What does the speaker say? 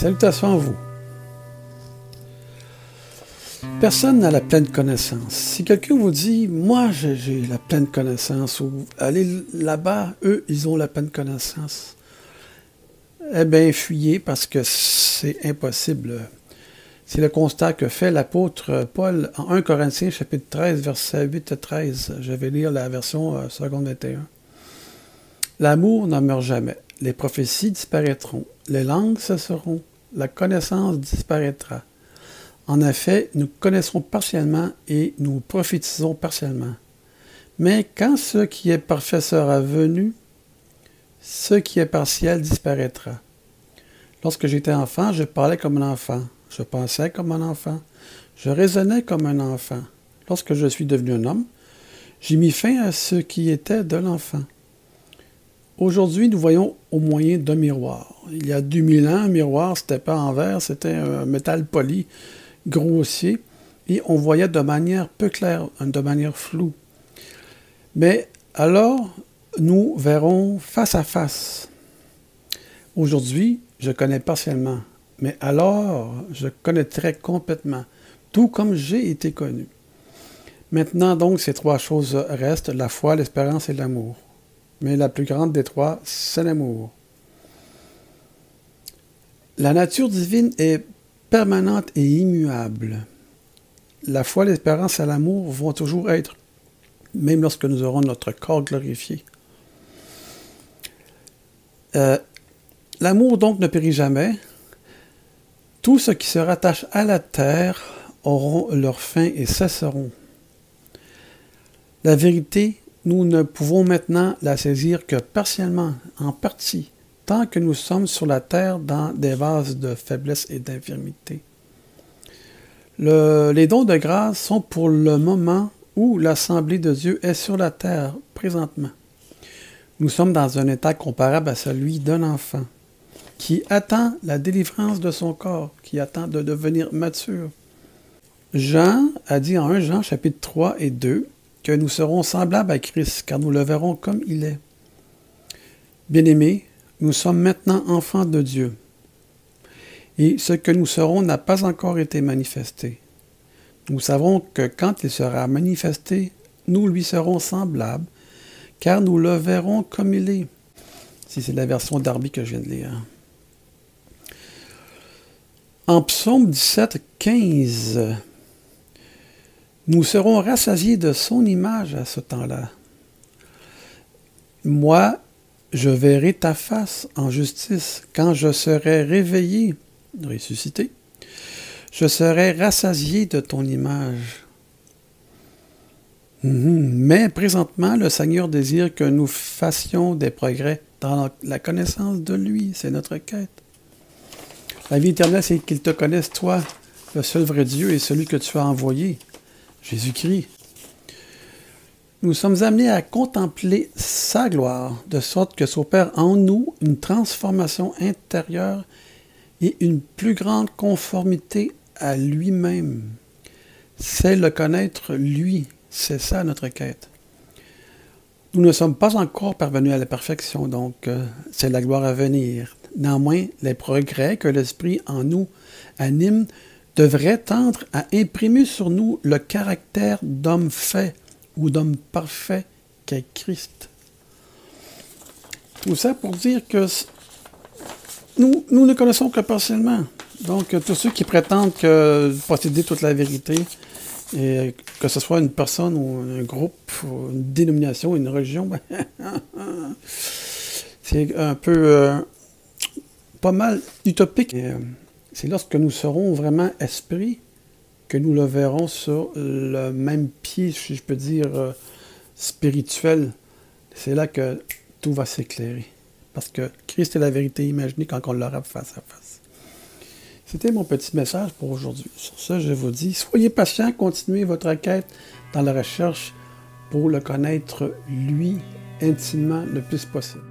Salutations à vous. Personne n'a la pleine connaissance. Si quelqu'un vous dit, moi j'ai la pleine connaissance, ou allez là-bas, eux, ils ont la pleine connaissance, eh bien, fuyez parce que c'est impossible. C'est le constat que fait l'apôtre Paul en 1 Corinthiens chapitre 13, verset 8 à 13. Je vais lire la version euh, seconde 21. L'amour ne meurt jamais. Les prophéties disparaîtront. Les langues cesseront. La connaissance disparaîtra. En effet, nous connaissons partiellement et nous prophétisons partiellement. Mais quand ce qui est parfait sera venu, ce qui est partiel disparaîtra. Lorsque j'étais enfant, je parlais comme un enfant, je pensais comme un enfant, je raisonnais comme un enfant. Lorsque je suis devenu un homme, j'ai mis fin à ce qui était de l'enfant. Aujourd'hui, nous voyons au moyen d'un miroir. Il y a 2000 ans, un miroir, c'était pas en verre, c'était un métal poli, grossier, et on voyait de manière peu claire, de manière floue. Mais alors, nous verrons face à face. Aujourd'hui, je connais partiellement, mais alors, je connaîtrai complètement, tout comme j'ai été connu. Maintenant, donc, ces trois choses restent, la foi, l'espérance et l'amour. Mais la plus grande des trois, c'est l'amour. La nature divine est permanente et immuable. La foi, l'espérance et l'amour vont toujours être, même lorsque nous aurons notre corps glorifié. Euh, l'amour donc ne périt jamais. Tout ce qui se rattache à la terre auront leur fin et cesseront. La vérité, nous ne pouvons maintenant la saisir que partiellement, en partie, tant que nous sommes sur la terre dans des vases de faiblesse et d'infirmité. les dons de grâce sont pour le moment où l'Assemblée de Dieu est sur la terre présentement. Nous sommes dans un état comparable à celui d'un enfant qui attend la délivrance de son corps, qui attend de devenir mature. Jean a dit en 1 Jean chapitre 3 et 2 nous serons semblables à Christ, car nous le verrons comme il est. Bien-aimés, nous sommes maintenant enfants de Dieu. Et ce que nous serons n'a pas encore été manifesté. Nous savons que quand il sera manifesté, nous lui serons semblables, car nous le verrons comme il est. Si c'est la version d'Arby que je viens de lire. En psaume 17, 15, nous serons rassasiés de son image à ce temps-là. Moi, je verrai ta face en justice quand je serai réveillé, ressuscité. Je serai rassasié de ton image. Mhm. Mais présentement, le Seigneur désire que nous fassions des progrès dans la connaissance de lui. C'est notre quête. La vie éternelle, c'est qu'il te connaisse, toi, le seul vrai Dieu et celui que tu as envoyé, Jésus-Christ nous sommes amenés à contempler sa gloire, de sorte que s'opère en nous une transformation intérieure et une plus grande conformité à lui-même. C'est le connaître lui, c'est ça notre quête. Nous ne sommes pas encore parvenus à la perfection, donc euh, c'est la gloire à venir. Néanmoins, les progrès que l'Esprit en nous anime devraient tendre à imprimer sur nous le caractère d'homme fait, ou d'homme parfait qu'est Christ. Tout ça pour dire que nous, ne connaissons que partiellement. Donc, tous ceux qui prétendent que posséder toute la vérité, que ce soit une personne ou un groupe, ou une dénomination, une religion, c'est un peu euh, pas mal utopique. Euh, c'est lorsque nous serons vraiment esprits que nous le verrons sur le même pied, si je peux dire, euh, spirituel. C'est là que tout va s'éclairer. Parce que Christ est la vérité imaginée quand on l'aura face à face. C'était mon petit message pour aujourd'hui. Sur ça, je vous dis, soyez patients, continuez votre quête dans la recherche pour le connaître lui intimement le plus possible.